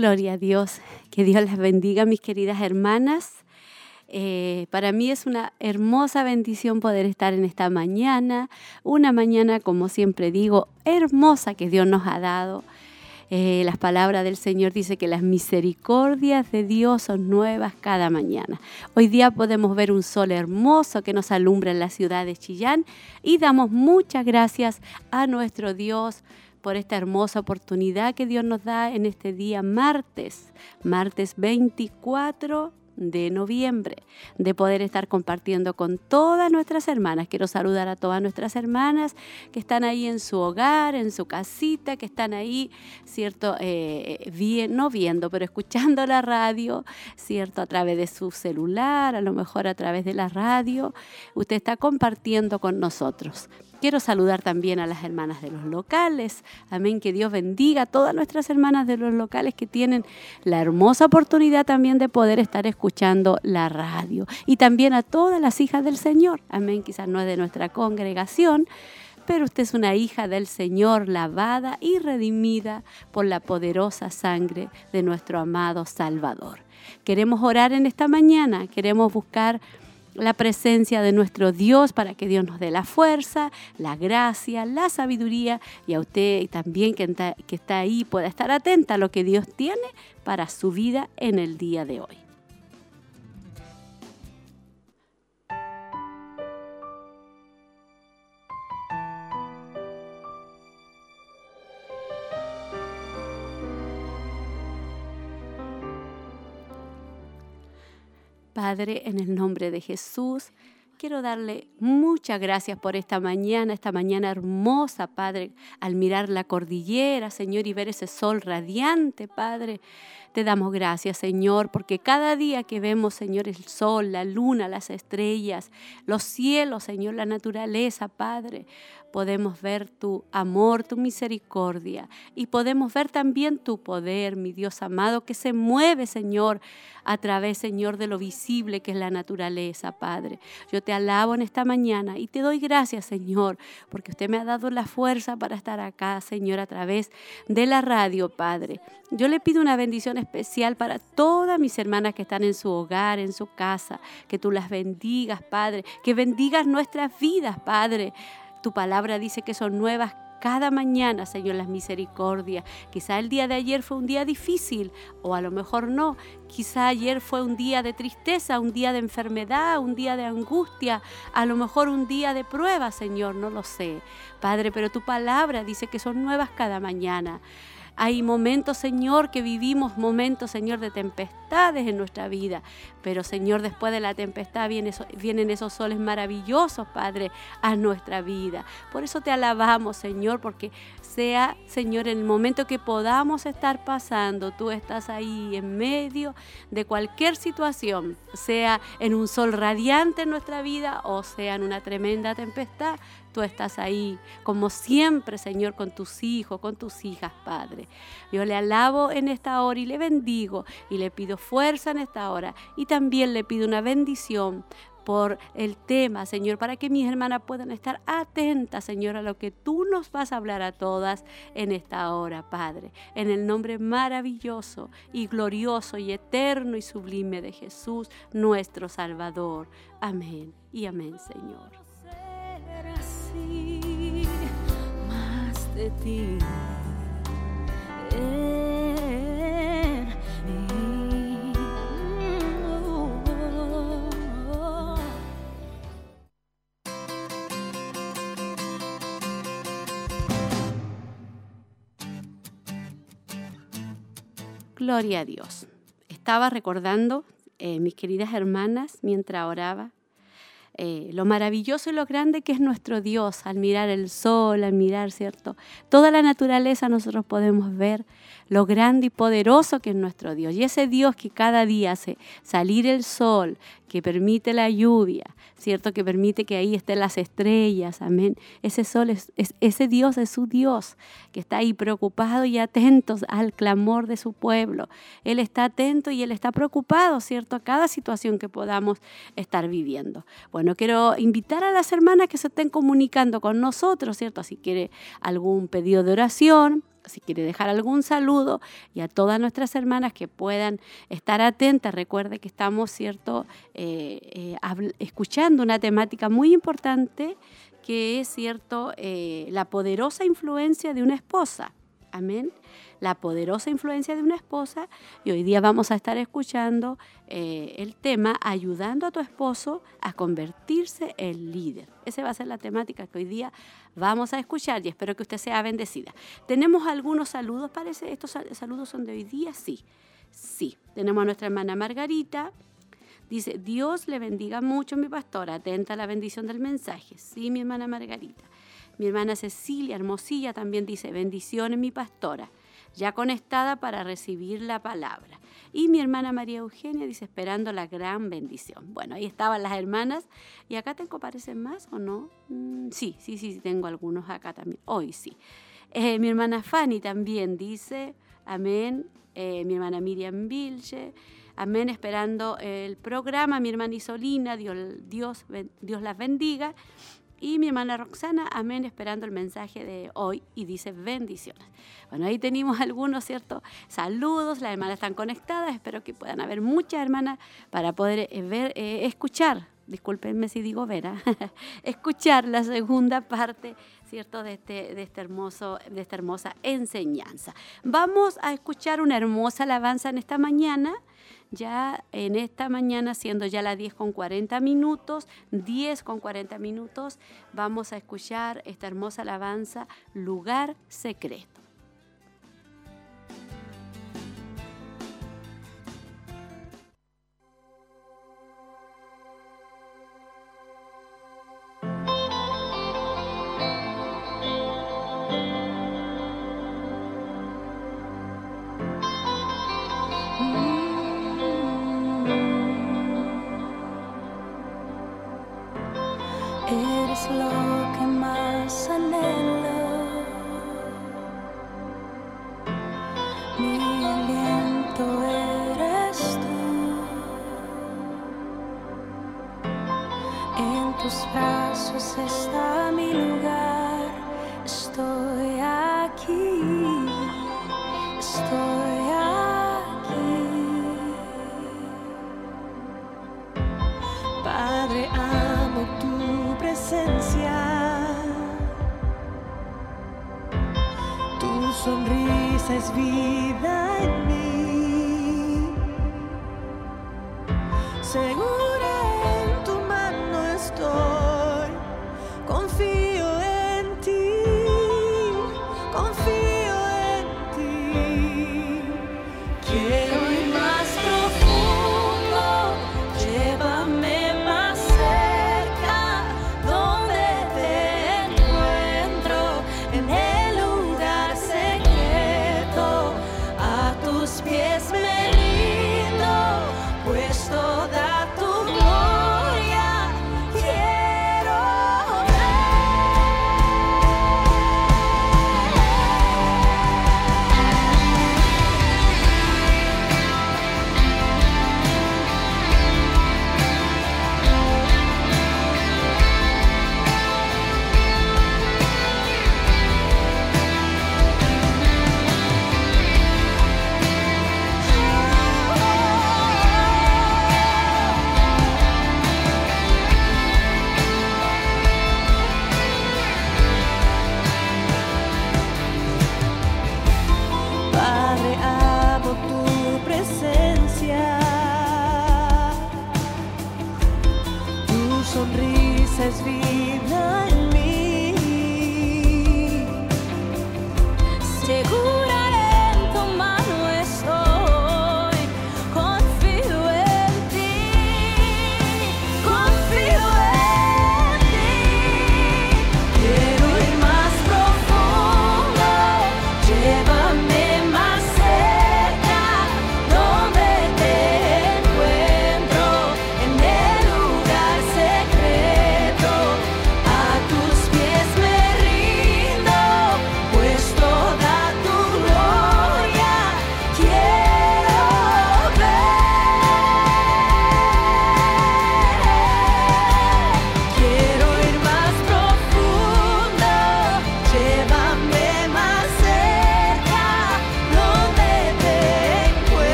Gloria a Dios. Que Dios las bendiga, mis queridas hermanas. Eh, para mí es una hermosa bendición poder estar en esta mañana, una mañana, como siempre digo, hermosa que Dios nos ha dado. Eh, las palabras del Señor dice que las misericordias de Dios son nuevas cada mañana. Hoy día podemos ver un sol hermoso que nos alumbra en la ciudad de Chillán y damos muchas gracias a nuestro Dios por esta hermosa oportunidad que Dios nos da en este día martes, martes 24 de noviembre, de poder estar compartiendo con todas nuestras hermanas. Quiero saludar a todas nuestras hermanas que están ahí en su hogar, en su casita, que están ahí, ¿cierto? Eh, bien, no viendo, pero escuchando la radio, ¿cierto? A través de su celular, a lo mejor a través de la radio. Usted está compartiendo con nosotros. Quiero saludar también a las hermanas de los locales. Amén. Que Dios bendiga a todas nuestras hermanas de los locales que tienen la hermosa oportunidad también de poder estar escuchando la radio. Y también a todas las hijas del Señor. Amén. Quizás no es de nuestra congregación, pero usted es una hija del Señor lavada y redimida por la poderosa sangre de nuestro amado Salvador. Queremos orar en esta mañana, queremos buscar la presencia de nuestro Dios para que Dios nos dé la fuerza, la gracia, la sabiduría y a usted también que está, que está ahí pueda estar atenta a lo que Dios tiene para su vida en el día de hoy. Padre, en el nombre de Jesús, quiero darle muchas gracias por esta mañana, esta mañana hermosa, Padre, al mirar la cordillera, Señor, y ver ese sol radiante, Padre. Te damos gracias, Señor, porque cada día que vemos, Señor, el sol, la luna, las estrellas, los cielos, Señor, la naturaleza, Padre, podemos ver tu amor, tu misericordia y podemos ver también tu poder, mi Dios amado, que se mueve, Señor, a través, Señor, de lo visible que es la naturaleza, Padre. Yo te alabo en esta mañana y te doy gracias, Señor, porque usted me ha dado la fuerza para estar acá, Señor, a través de la radio, Padre. Yo le pido una bendición especial para todas mis hermanas que están en su hogar, en su casa, que tú las bendigas, Padre, que bendigas nuestras vidas, Padre. Tu palabra dice que son nuevas cada mañana, Señor, las misericordias. Quizá el día de ayer fue un día difícil o a lo mejor no. Quizá ayer fue un día de tristeza, un día de enfermedad, un día de angustia, a lo mejor un día de prueba, Señor, no lo sé. Padre, pero tu palabra dice que son nuevas cada mañana. Hay momentos, Señor, que vivimos momentos, Señor, de tempestades en nuestra vida. Pero, Señor, después de la tempestad vienen esos soles maravillosos, Padre, a nuestra vida. Por eso te alabamos, Señor, porque sea, Señor, en el momento que podamos estar pasando, tú estás ahí en medio de cualquier situación, sea en un sol radiante en nuestra vida o sea en una tremenda tempestad tú estás ahí, como siempre, Señor, con tus hijos, con tus hijas, Padre. Yo le alabo en esta hora y le bendigo y le pido fuerza en esta hora y también le pido una bendición por el tema, Señor, para que mis hermanas puedan estar atentas, Señor, a lo que tú nos vas a hablar a todas en esta hora, Padre. En el nombre maravilloso y glorioso y eterno y sublime de Jesús, nuestro Salvador. Amén y amén, Señor. Ti. Gloria a Dios. Estaba recordando, eh, mis queridas hermanas, mientras oraba, eh, lo maravilloso y lo grande que es nuestro Dios al mirar el sol, al mirar, ¿cierto? Toda la naturaleza nosotros podemos ver lo grande y poderoso que es nuestro Dios. Y ese Dios que cada día hace salir el sol, que permite la lluvia, ¿cierto? Que permite que ahí estén las estrellas, amén. Ese sol, es, ese Dios es su Dios, que está ahí preocupado y atento al clamor de su pueblo. Él está atento y Él está preocupado, ¿cierto? A cada situación que podamos estar viviendo. Bueno, quiero invitar a las hermanas que se estén comunicando con nosotros, ¿cierto? Si quiere algún pedido de oración, si quiere dejar algún saludo y a todas nuestras hermanas que puedan estar atentas, recuerde que estamos, ¿cierto?, eh, eh, escuchando una temática muy importante que es, ¿cierto?, eh, la poderosa influencia de una esposa. Amén la poderosa influencia de una esposa y hoy día vamos a estar escuchando eh, el tema ayudando a tu esposo a convertirse en líder. Esa va a ser la temática que hoy día vamos a escuchar y espero que usted sea bendecida. ¿Tenemos algunos saludos, parece? ¿Estos saludos son de hoy día? Sí, sí. Tenemos a nuestra hermana Margarita. Dice, Dios le bendiga mucho, mi pastora. Atenta a la bendición del mensaje. Sí, mi hermana Margarita. Mi hermana Cecilia Hermosilla también dice, bendiciones, mi pastora ya conectada para recibir la palabra. Y mi hermana María Eugenia dice, esperando la gran bendición. Bueno, ahí estaban las hermanas. ¿Y acá tengo, parecen más o no? Mm, sí, sí, sí, tengo algunos acá también. Hoy sí. Eh, mi hermana Fanny también dice, amén. Eh, mi hermana Miriam Vilche, amén, esperando el programa. Mi hermana Isolina, Dios, Dios, Dios las bendiga. Y mi hermana Roxana, amén, esperando el mensaje de hoy y dice bendiciones. Bueno, ahí tenemos algunos, ¿cierto? Saludos, las hermanas están conectadas, espero que puedan haber muchas hermanas para poder eh, ver, eh, escuchar, discúlpenme si digo ver, escuchar la segunda parte, ¿cierto? De, este, de, este hermoso, de esta hermosa enseñanza. Vamos a escuchar una hermosa alabanza en esta mañana ya en esta mañana, siendo ya las 10 con 40 minutos, 10 con 40 minutos, vamos a escuchar esta hermosa alabanza, Lugar Secreto. gracia. Tu sonrisa es vida en mí. Seguro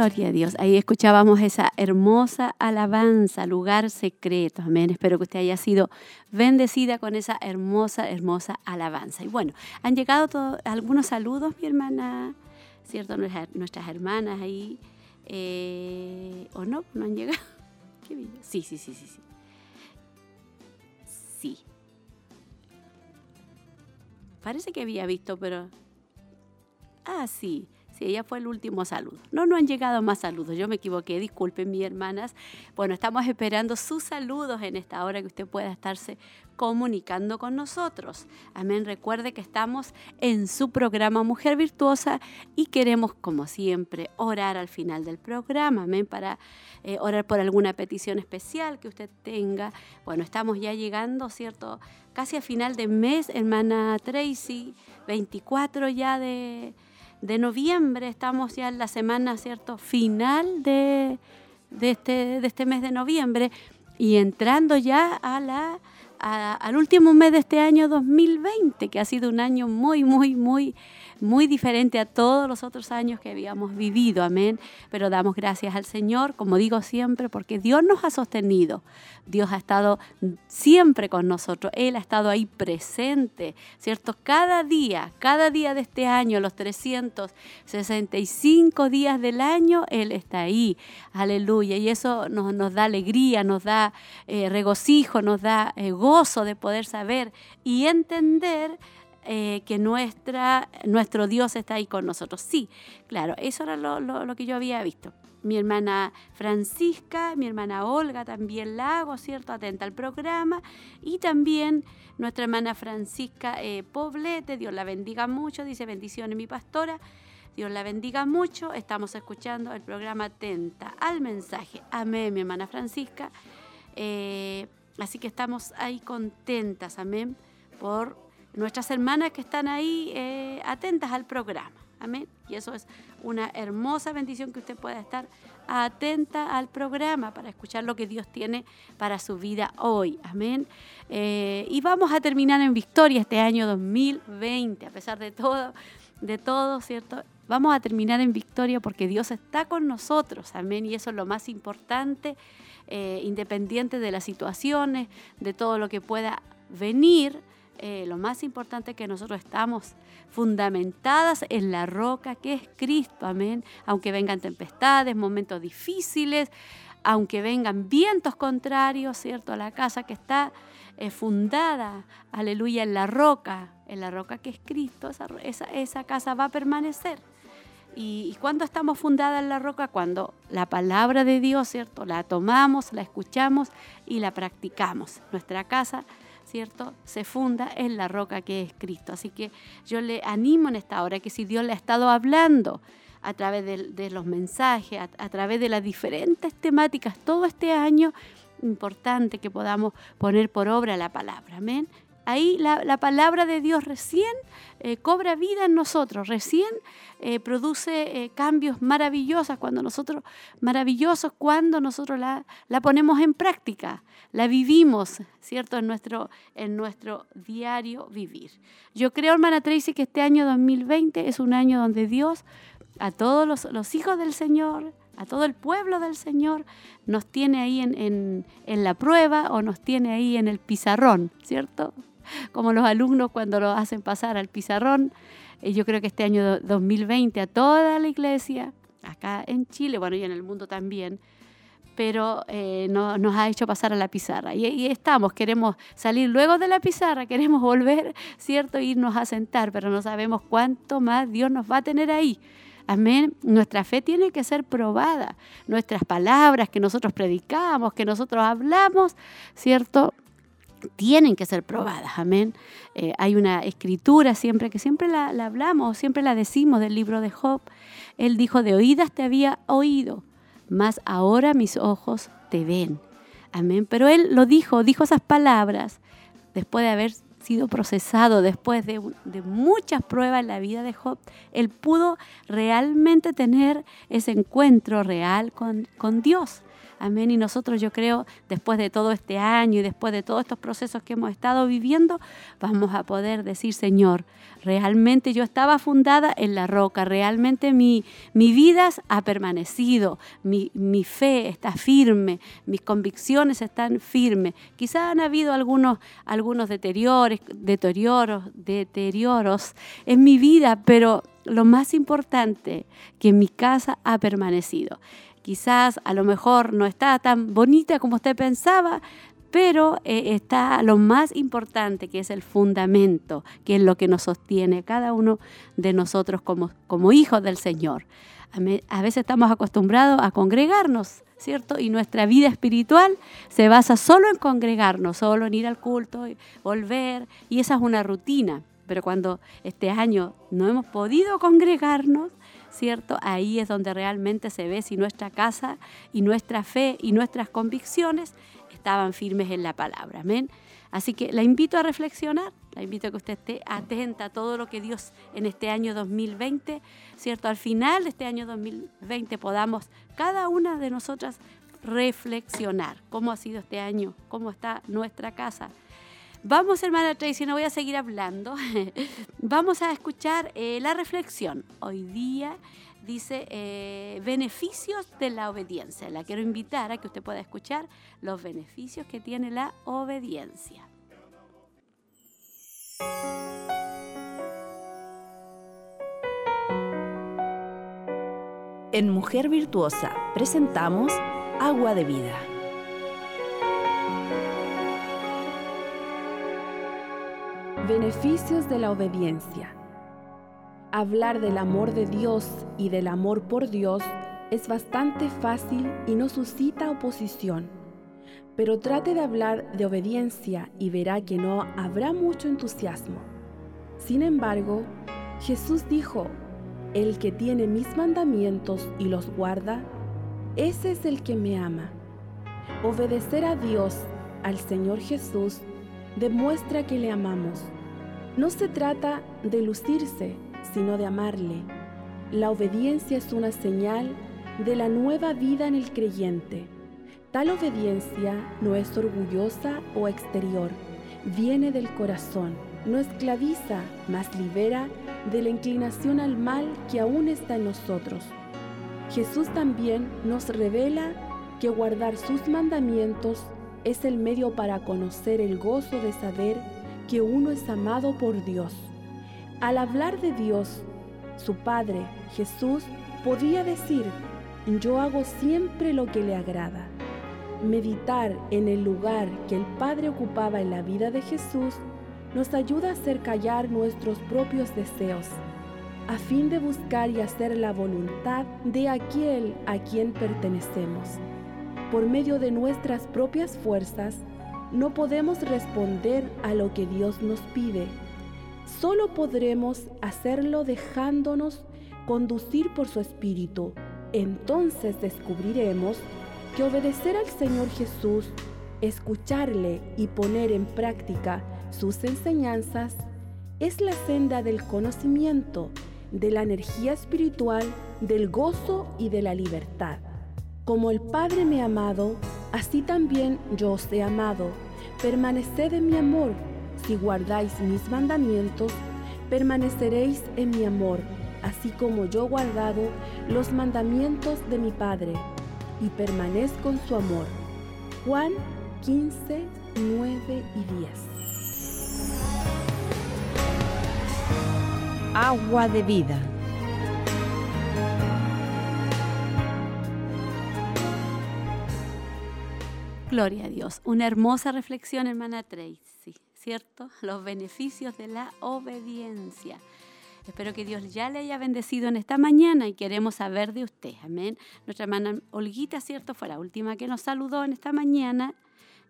Gloria a Dios. Ahí escuchábamos esa hermosa alabanza, lugar secreto. Amén. Espero que usted haya sido bendecida con esa hermosa, hermosa alabanza. Y bueno, han llegado algunos saludos, mi hermana, ¿cierto? Nuestras, hermanas ahí. Eh, ¿O no? ¿No han llegado? Sí, sí, sí, sí, sí. Sí. Parece que había visto, pero... Ah, sí ella fue el último saludo. No, no han llegado más saludos. Yo me equivoqué, disculpen mis hermanas. Bueno, estamos esperando sus saludos en esta hora que usted pueda estarse comunicando con nosotros. Amén. Recuerde que estamos en su programa Mujer Virtuosa y queremos, como siempre, orar al final del programa. Amén. Para eh, orar por alguna petición especial que usted tenga. Bueno, estamos ya llegando, ¿cierto? Casi a final de mes, hermana Tracy, 24 ya de de noviembre, estamos ya en la semana, ¿cierto?, final de, de, este, de este mes de noviembre y entrando ya a la, al último mes de este año 2020, que ha sido un año muy, muy, muy muy diferente a todos los otros años que habíamos vivido, amén. Pero damos gracias al Señor, como digo siempre, porque Dios nos ha sostenido, Dios ha estado siempre con nosotros, Él ha estado ahí presente, ¿cierto? Cada día, cada día de este año, los 365 días del año, Él está ahí, aleluya. Y eso nos, da alegría, nos da eh, regocijo, nos da eh, gozo de poder saber y entender eh, que nuestra, nuestro Dios está ahí con nosotros. Sí, claro, eso era lo, que yo había visto. Mi hermana Francisca, mi hermana Olga también la hago, ¿cierto? Atenta al programa. Y también nuestra hermana Francisca eh, Poblete, Dios la bendiga mucho, dice bendiciones mi pastora. Dios la bendiga mucho. Estamos escuchando el programa Atenta al mensaje. Amén, mi hermana Francisca. Eh, así que estamos ahí contentas, amén, por nuestras hermanas que están ahí eh, atentas al programa. Amén. Y eso es una hermosa bendición que usted pueda estar atenta al programa para escuchar lo que Dios tiene para su vida hoy. Amén. Eh, y vamos a terminar en victoria este año 2020, a pesar de todo, de todo, ¿cierto? Vamos a terminar en victoria porque Dios está con nosotros. Amén. Y eso es lo más importante, eh, independiente de las situaciones, de todo lo que pueda venir eh, lo más importante es que nosotros estamos fundamentadas en la roca que es Cristo, amén. Aunque vengan tempestades, momentos difíciles, aunque vengan vientos contrarios, ¿cierto? La casa que está eh, fundada, aleluya, en la roca, en la roca que es Cristo, esa, casa va a permanecer. Y, y, cuando estamos fundadas en la roca, cuando la palabra de Dios, ¿cierto? La tomamos, la escuchamos y la practicamos. Nuestra casa ¿cierto? Se funda en la roca que es Cristo. Así que yo le animo en esta hora que si Dios le ha estado hablando a través de, los mensajes, a, través de las diferentes temáticas todo este año, importante que podamos poner por obra la palabra. Amén. Ahí la, palabra de Dios recién eh, cobra vida en nosotros, recién eh, produce eh, cambios maravillosos cuando nosotros, maravillosos cuando nosotros la, la, ponemos en práctica, la vivimos, ¿cierto? En nuestro, en nuestro diario vivir. Yo creo, hermana Tracy, que este año 2020 es un año donde Dios, a todos los, hijos del Señor, a todo el pueblo del Señor, nos tiene ahí en, en, en, la prueba o nos tiene ahí en el pizarrón, ¿cierto? Como los alumnos cuando lo hacen pasar al pizarrón. Eh, yo creo que este año 2020 a toda la iglesia, acá en Chile, bueno, y en el mundo también, pero eh, no, nos ha hecho pasar a la pizarra. Y, estamos, queremos salir luego de la pizarra, queremos volver, ¿cierto? Irnos a sentar, pero no sabemos cuánto más Dios nos va a tener ahí. Amén. Nuestra fe tiene que ser probada. Nuestras palabras que nosotros predicamos, que nosotros hablamos, ¿cierto? Tienen que ser probadas, amén. Eh, hay una escritura siempre que siempre la, hablamos, siempre la decimos del libro de Job. Él dijo, de oídas te había oído, mas ahora mis ojos te ven. Amén. Pero él lo dijo, dijo esas palabras después de haber sido procesado, después de, muchas pruebas en la vida de Job. Él pudo realmente tener ese encuentro real con, con Dios. Amén. Y nosotros yo creo, después de todo este año y después de todos estos procesos que hemos estado viviendo, vamos a poder decir, Señor, realmente yo estaba fundada en la roca, realmente mi, mi vida ha permanecido, mi, mi fe está firme, mis convicciones están firmes. Quizás han habido algunos, algunos deterioros, deterioros, deterioros en mi vida, pero lo más importante, que mi casa ha permanecido. Quizás a lo mejor no está tan bonita como usted pensaba, pero eh, está lo más importante, que es el fundamento, que es lo que nos sostiene cada uno de nosotros como, hijos del Señor. A veces estamos acostumbrados a congregarnos, ¿cierto? Y nuestra vida espiritual se basa solo en congregarnos, solo en ir al culto, y volver, y esa es una rutina. Pero cuando este año no hemos podido congregarnos, ¿cierto? Ahí es donde realmente se ve si nuestra casa y nuestra fe y nuestras convicciones estaban firmes en la palabra. Amén. Así que la invito a reflexionar, la invito a que usted esté atenta a todo lo que Dios en este año 2020, ¿cierto? Al final de este año 2020 podamos cada una de nosotras reflexionar cómo ha sido este año, cómo está nuestra casa, Vamos, hermana Tracy, no voy a seguir hablando. Vamos a escuchar eh, la reflexión. Hoy día dice eh, beneficios de la obediencia. La quiero invitar a que usted pueda escuchar los beneficios que tiene la obediencia. En Mujer Virtuosa presentamos Agua de Vida. Beneficios de la obediencia. Hablar del amor de Dios y del amor por Dios es bastante fácil y no suscita oposición. Pero trate de hablar de obediencia y verá que no habrá mucho entusiasmo. Sin embargo, Jesús dijo, el que tiene mis mandamientos y los guarda, ese es el que me ama. Obedecer a Dios, al Señor Jesús, demuestra que le amamos no se trata de lucirse, sino de amarle. La obediencia es una señal de la nueva vida en el creyente. Tal obediencia no es orgullosa o exterior, viene del corazón, no esclaviza, mas libera de la inclinación al mal que aún está en nosotros. Jesús también nos revela que guardar sus mandamientos es el medio para conocer el gozo de saber que uno es amado por Dios. Al hablar de Dios, su Padre, Jesús, podía decir, yo hago siempre lo que le agrada. Meditar en el lugar que el Padre ocupaba en la vida de Jesús nos ayuda a hacer callar nuestros propios deseos, a fin de buscar y hacer la voluntad de aquel a quien pertenecemos. Por medio de nuestras propias fuerzas, no podemos responder a lo que Dios nos pide. Solo podremos hacerlo dejándonos conducir por su Espíritu. Entonces descubriremos que obedecer al Señor Jesús, escucharle y poner en práctica sus enseñanzas es la senda del conocimiento, de la energía espiritual, del gozo y de la libertad. Como el Padre me ha amado, así también yo os he amado. Permaneced en mi amor. Si guardáis mis mandamientos, permaneceréis en mi amor, así como yo guardado los mandamientos de mi Padre, y permanezco en su amor. Juan 15, 9 y 10. Agua de vida. Gloria a Dios. Una hermosa reflexión, hermana Tracy, ¿cierto? Los beneficios de la obediencia. Espero que Dios ya le haya bendecido en esta mañana y queremos saber de usted. Amén. Nuestra hermana Olguita, ¿cierto? Fue la última que nos saludó en esta mañana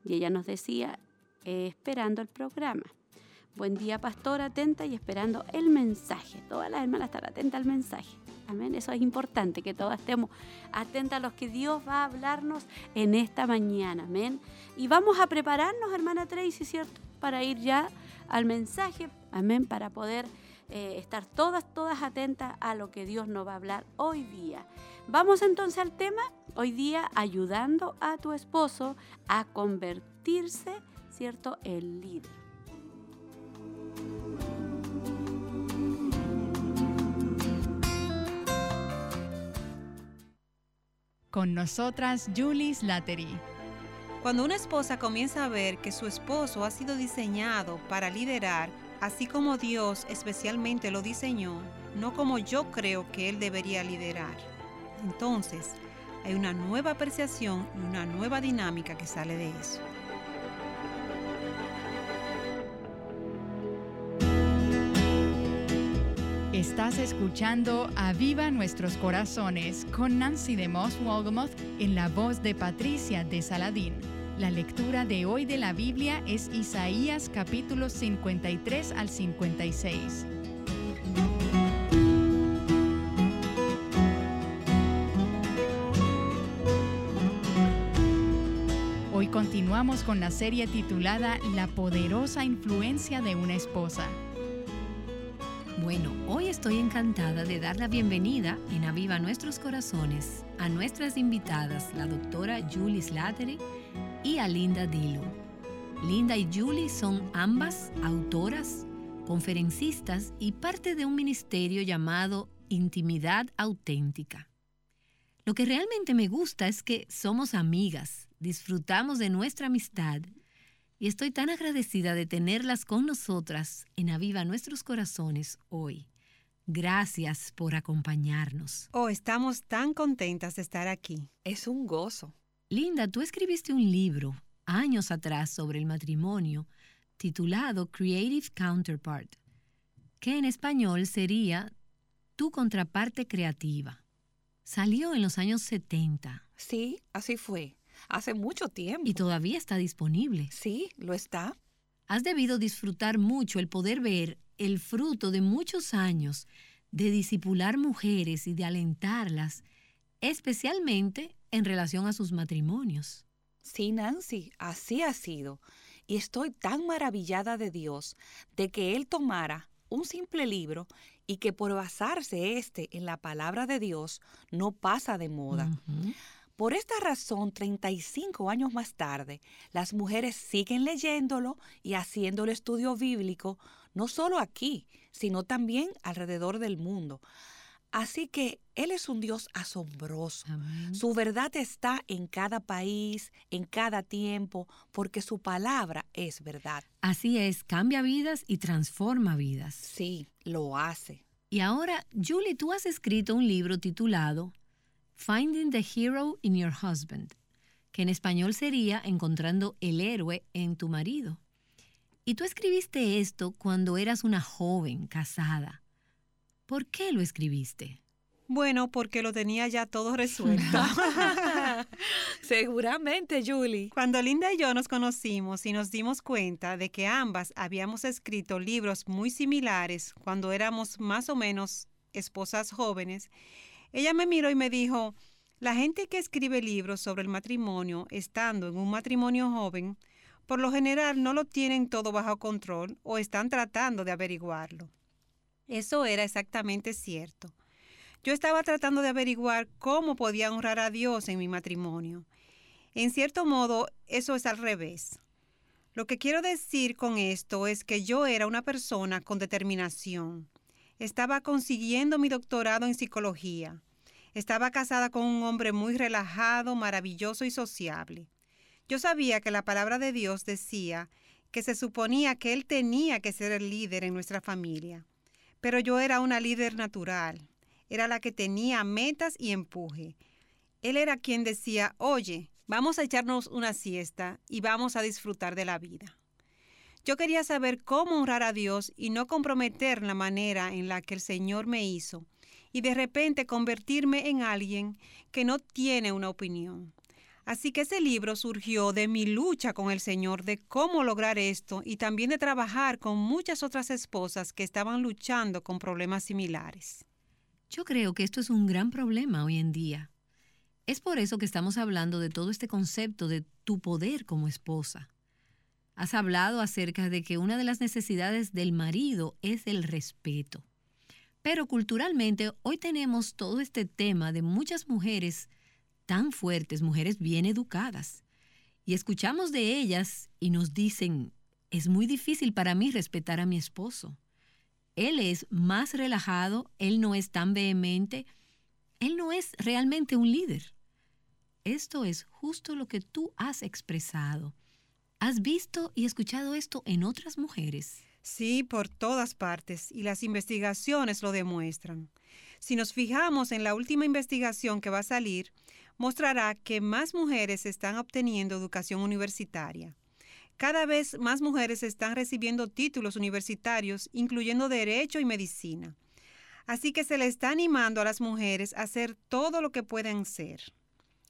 y ella nos decía, eh, esperando el programa. Buen día, pastor, atenta y esperando el mensaje. Todas las hermanas están atentas al mensaje. Amén. Eso es importante, que todos estemos atentos a lo que Dios va a hablarnos en esta mañana. Amén. Y vamos a prepararnos, hermana Tracy, ¿cierto? Para ir ya al mensaje. Amén. Para poder eh, estar todas, todas atentas a lo que Dios nos va a hablar hoy día. Vamos entonces al tema, hoy día ayudando a tu esposo a convertirse, ¿cierto?, en líder. Con nosotras Julie Slattery. Cuando una esposa comienza a ver que su esposo ha sido diseñado para liderar, así como Dios especialmente lo diseñó, no como yo creo que Él debería liderar, entonces hay una nueva apreciación y una nueva dinámica que sale de eso. Estás escuchando Aviva Nuestros Corazones con Nancy de Moss Wolgamoth en la voz de Patricia de Saladín. La lectura de hoy de la Biblia es Isaías capítulos 53 al 56. Hoy continuamos con la serie titulada La poderosa influencia de una esposa. Bueno, hoy estoy encantada de dar la bienvenida en Aviva Nuestros Corazones a nuestras invitadas, la doctora Julie Slattery y a Linda Dillon. Linda y Julie son ambas autoras, conferencistas y parte de un ministerio llamado Intimidad Auténtica. Lo que realmente me gusta es que somos amigas, disfrutamos de nuestra amistad y estoy tan agradecida de tenerlas con nosotras en Aviva Nuestros Corazones hoy. Gracias por acompañarnos. Oh, estamos tan contentas de estar aquí. Es un gozo. Linda, tú escribiste un libro años atrás sobre el matrimonio titulado Creative Counterpart, que en español sería Tu contraparte creativa. Salió en los años 70. Sí, así fue hace mucho tiempo. Y todavía está disponible. Sí, lo está. Has debido disfrutar mucho el poder ver el fruto de muchos años de disipular mujeres y de alentarlas, especialmente en relación a sus matrimonios. Sí, Nancy, así ha sido. Y estoy tan maravillada de Dios de que Él tomara un simple libro y que por basarse este en la palabra de Dios no pasa de moda. Por esta razón, 35 años más tarde, las mujeres siguen leyéndolo y haciendo el estudio bíblico, no solo aquí, sino también alrededor del mundo. Así que Él es un Dios asombroso. Su verdad está en cada país, en cada tiempo, porque su palabra es verdad. Así es, cambia vidas y transforma vidas. Sí, lo hace. Y ahora, Julie, tú has escrito un libro titulado Finding the Hero in Your Husband, que en español sería Encontrando el héroe en tu marido. Y tú escribiste esto cuando eras una joven casada. ¿Por qué lo escribiste? Bueno, porque lo tenía ya todo resuelto. Seguramente, Julie. Cuando Linda y yo nos conocimos y nos dimos cuenta de que ambas habíamos escrito libros muy similares cuando éramos más o menos esposas jóvenes, ella me miró y me dijo, la gente que escribe libros sobre el matrimonio, estando en un matrimonio joven, por lo general no lo tienen todo bajo control o están tratando de averiguarlo. Eso era exactamente cierto. Yo estaba tratando de averiguar cómo podía honrar a Dios en mi matrimonio. En cierto modo, eso es al revés. Lo que quiero decir con esto es que yo era una persona con determinación, estaba consiguiendo mi doctorado en psicología. Estaba casada con un hombre muy relajado, maravilloso y sociable. Yo sabía que la palabra de Dios decía que se suponía que él tenía que ser el líder en nuestra familia. Pero yo era una líder natural. Era la que tenía metas y empuje. Él era quien decía, oye, vamos a echarnos una siesta y vamos a disfrutar de la vida. Yo quería saber cómo honrar a Dios y no comprometer la manera en la que el Señor me hizo y de repente convertirme en alguien que no tiene una opinión. Así que ese libro surgió de mi lucha con el Señor de cómo lograr esto y también de trabajar con muchas otras esposas que estaban luchando con problemas similares. Yo creo que esto es un gran problema hoy en día. Es por eso que estamos hablando de todo este concepto de tu poder como esposa. Has hablado acerca de que una de las necesidades del marido es el respeto. Pero culturalmente hoy tenemos todo este tema de muchas mujeres tan fuertes, mujeres bien educadas. Y escuchamos de ellas y nos dicen, es muy difícil para mí respetar a mi esposo. Él es más relajado, él no es tan vehemente, él no es realmente un líder. Esto es justo lo que tú has expresado. ¿Has visto y escuchado esto en otras mujeres? Sí, por todas partes, y las investigaciones lo demuestran. Si nos fijamos en la última investigación que va a salir, mostrará que más mujeres están obteniendo educación universitaria. Cada vez más mujeres están recibiendo títulos universitarios, incluyendo derecho y medicina. Así que se le está animando a las mujeres a hacer todo lo que pueden ser.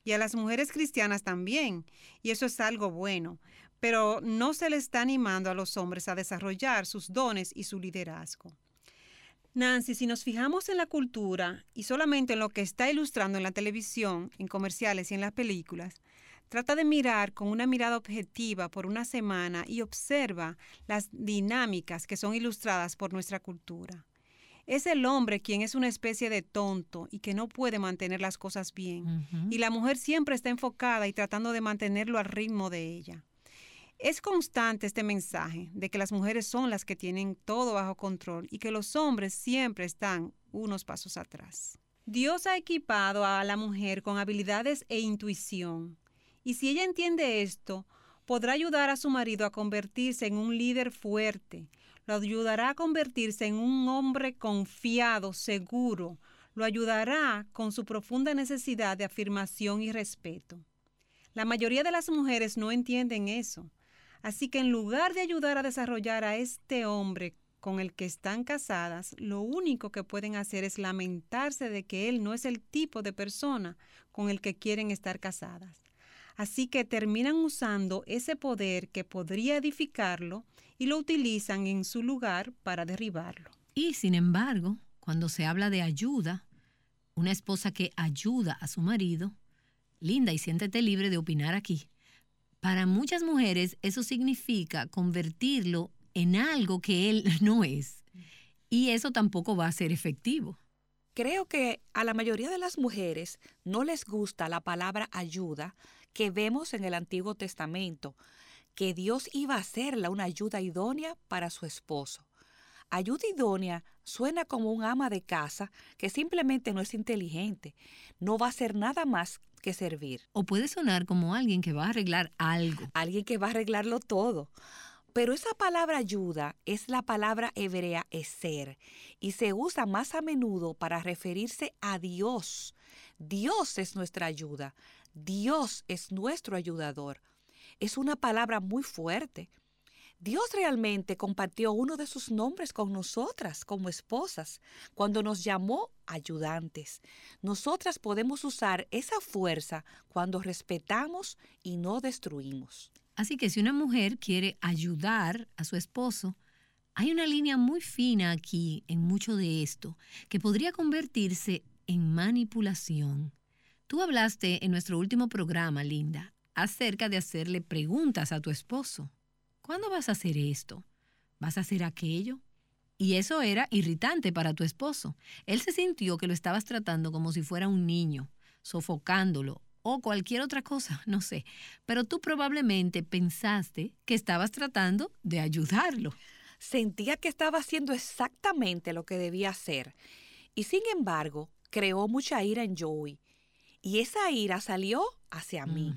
Y a las mujeres cristianas también. Y eso es algo bueno pero no se le está animando a los hombres a desarrollar sus dones y su liderazgo. Nancy, si nos fijamos en la cultura y solamente en lo que está ilustrando en la televisión, en comerciales y en las películas, trata de mirar con una mirada objetiva por una semana y observa las dinámicas que son ilustradas por nuestra cultura. Es el hombre quien es una especie de tonto y que no puede mantener las cosas bien, y la mujer siempre está enfocada y tratando de mantenerlo al ritmo de ella. Es constante este mensaje de que las mujeres son las que tienen todo bajo control y que los hombres siempre están unos pasos atrás. Dios ha equipado a la mujer con habilidades e intuición, y si ella entiende esto, podrá ayudar a su marido a convertirse en un líder fuerte, lo ayudará a convertirse en un hombre confiado, seguro, lo ayudará con su profunda necesidad de afirmación y respeto. La mayoría de las mujeres no entienden eso Así que en lugar de ayudar a desarrollar a este hombre con el que están casadas, lo único que pueden hacer es lamentarse de que él no es el tipo de persona con el que quieren estar casadas. Así que terminan usando ese poder que podría edificarlo y lo utilizan en su lugar para derribarlo. Y sin embargo, cuando se habla de ayuda, una esposa que ayuda a su marido, Linda, y siéntete libre de opinar aquí, para muchas mujeres eso significa convertirlo en algo que él no es. Y eso tampoco va a ser efectivo. Creo que a la mayoría de las mujeres no les gusta la palabra ayuda que vemos en el Antiguo Testamento, que Dios iba a hacerla una ayuda idónea para su esposo. Ayuda idónea suena como un ama de casa que simplemente no es inteligente, no va a hacer nada más que servir. O puede sonar como alguien que va a arreglar algo. Alguien que va a arreglarlo todo. Pero esa palabra ayuda es la palabra hebrea eser y se usa más a menudo para referirse a Dios. Dios es nuestra ayuda. Dios es nuestro ayudador. Es una palabra muy fuerte. Dios realmente compartió uno de sus nombres con nosotras como esposas cuando nos llamó ayudantes. Nosotras podemos usar esa fuerza cuando respetamos y no destruimos. Así que si una mujer quiere ayudar a su esposo, hay una línea muy fina aquí en mucho de esto que podría convertirse en manipulación. Tú hablaste en nuestro último programa, Linda, acerca de hacerle preguntas a tu esposo. ¿Cuándo vas a hacer esto? ¿Vas a hacer aquello? Y eso era irritante para tu esposo. Él se sintió que lo estabas tratando como si fuera un niño, sofocándolo o cualquier otra cosa, no sé. Pero tú probablemente pensaste que estabas tratando de ayudarlo. Sentía que estaba haciendo exactamente lo que debía hacer. Y sin embargo, creó mucha ira en Joey. Y esa ira salió hacia mí.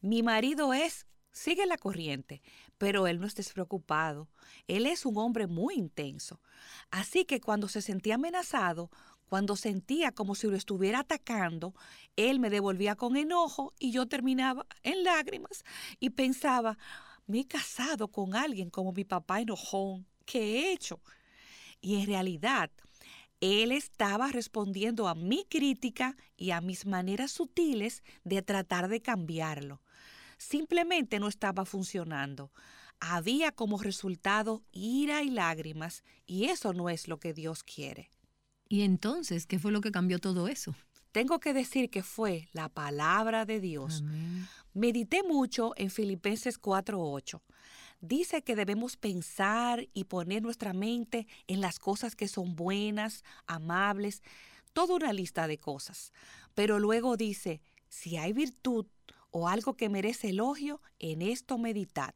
Mi marido es sigue la corriente, pero él no es despreocupado. Él es un hombre muy intenso. Así que cuando se sentía amenazado, cuando sentía como si lo estuviera atacando, él me devolvía con enojo y yo terminaba en lágrimas y pensaba, me he casado con alguien como mi papá enojón. ¿Qué he hecho? Y en realidad, él estaba respondiendo a mi crítica y a mis maneras sutiles de tratar de cambiarlo simplemente no estaba funcionando. Había como resultado ira y lágrimas, y eso no es lo que Dios quiere. ¿Y entonces qué fue lo que cambió todo eso? Tengo que decir que fue la palabra de Dios. Medité mucho en Filipenses 4:8. dice que debemos pensar y poner nuestra mente en las cosas que son buenas, amables, toda una lista de cosas. Pero luego dice, si hay virtud o algo que merece elogio, en esto meditad.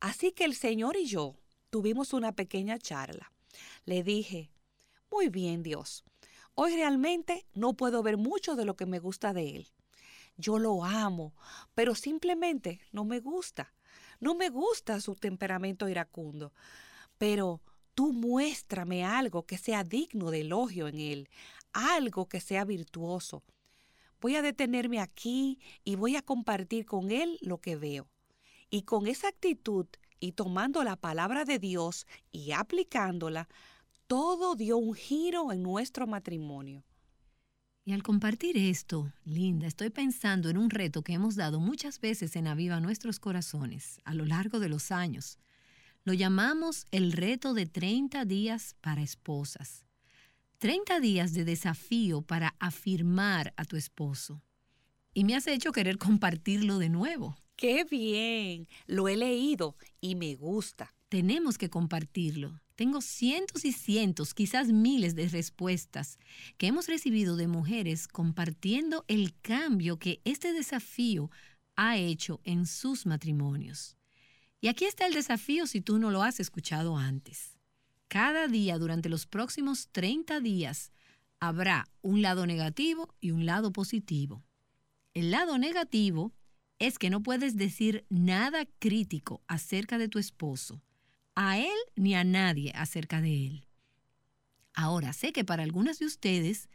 Así que el Señor y yo tuvimos una pequeña charla. Le dije, muy bien Dios, hoy realmente no puedo ver mucho de lo que me gusta de Él. Yo lo amo, pero simplemente no me gusta. No me gusta su temperamento iracundo. Pero tú muéstrame algo que sea digno de elogio en Él, algo que sea virtuoso. Voy a detenerme aquí y voy a compartir con Él lo que veo. Y con esa actitud y tomando la palabra de Dios y aplicándola, todo dio un giro en nuestro matrimonio. Y al compartir esto, Linda, estoy pensando en un reto que hemos dado muchas veces en Aviva Nuestros Corazones a lo largo de los años. Lo llamamos el reto de 30 días para esposas. 30 días de desafío para afirmar a tu esposo. Y me has hecho querer compartirlo de nuevo. ¡Qué bien! Lo he leído y me gusta. Tenemos que compartirlo. Tengo cientos y cientos, quizás miles de respuestas que hemos recibido de mujeres compartiendo el cambio que este desafío ha hecho en sus matrimonios. Y aquí está el desafío si tú no lo has escuchado antes. Cada día durante los próximos 30 días habrá un lado negativo y un lado positivo. El lado negativo es que no puedes decir nada crítico acerca de tu esposo a él ni a nadie acerca de él. Ahora, sé que para algunas de ustedes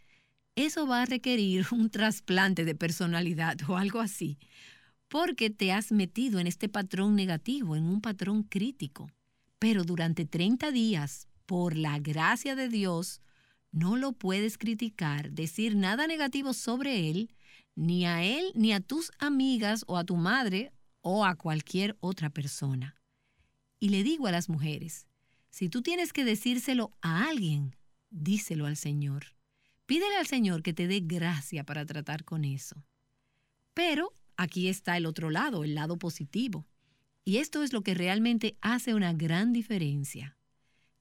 eso va a requerir un trasplante de personalidad o algo así, porque te has metido en este patrón negativo, en un patrón crítico. Pero durante 30 días, por la gracia de Dios, no lo puedes criticar, decir nada negativo sobre él, ni a él, ni a tus amigas o a tu madre o a cualquier otra persona. Y le digo a las mujeres, si tú tienes que decírselo a alguien, díselo al Señor. Pídele al Señor que te dé gracia para tratar con eso. Pero aquí está el otro lado, el lado positivo. Y esto es lo que realmente hace una gran diferencia.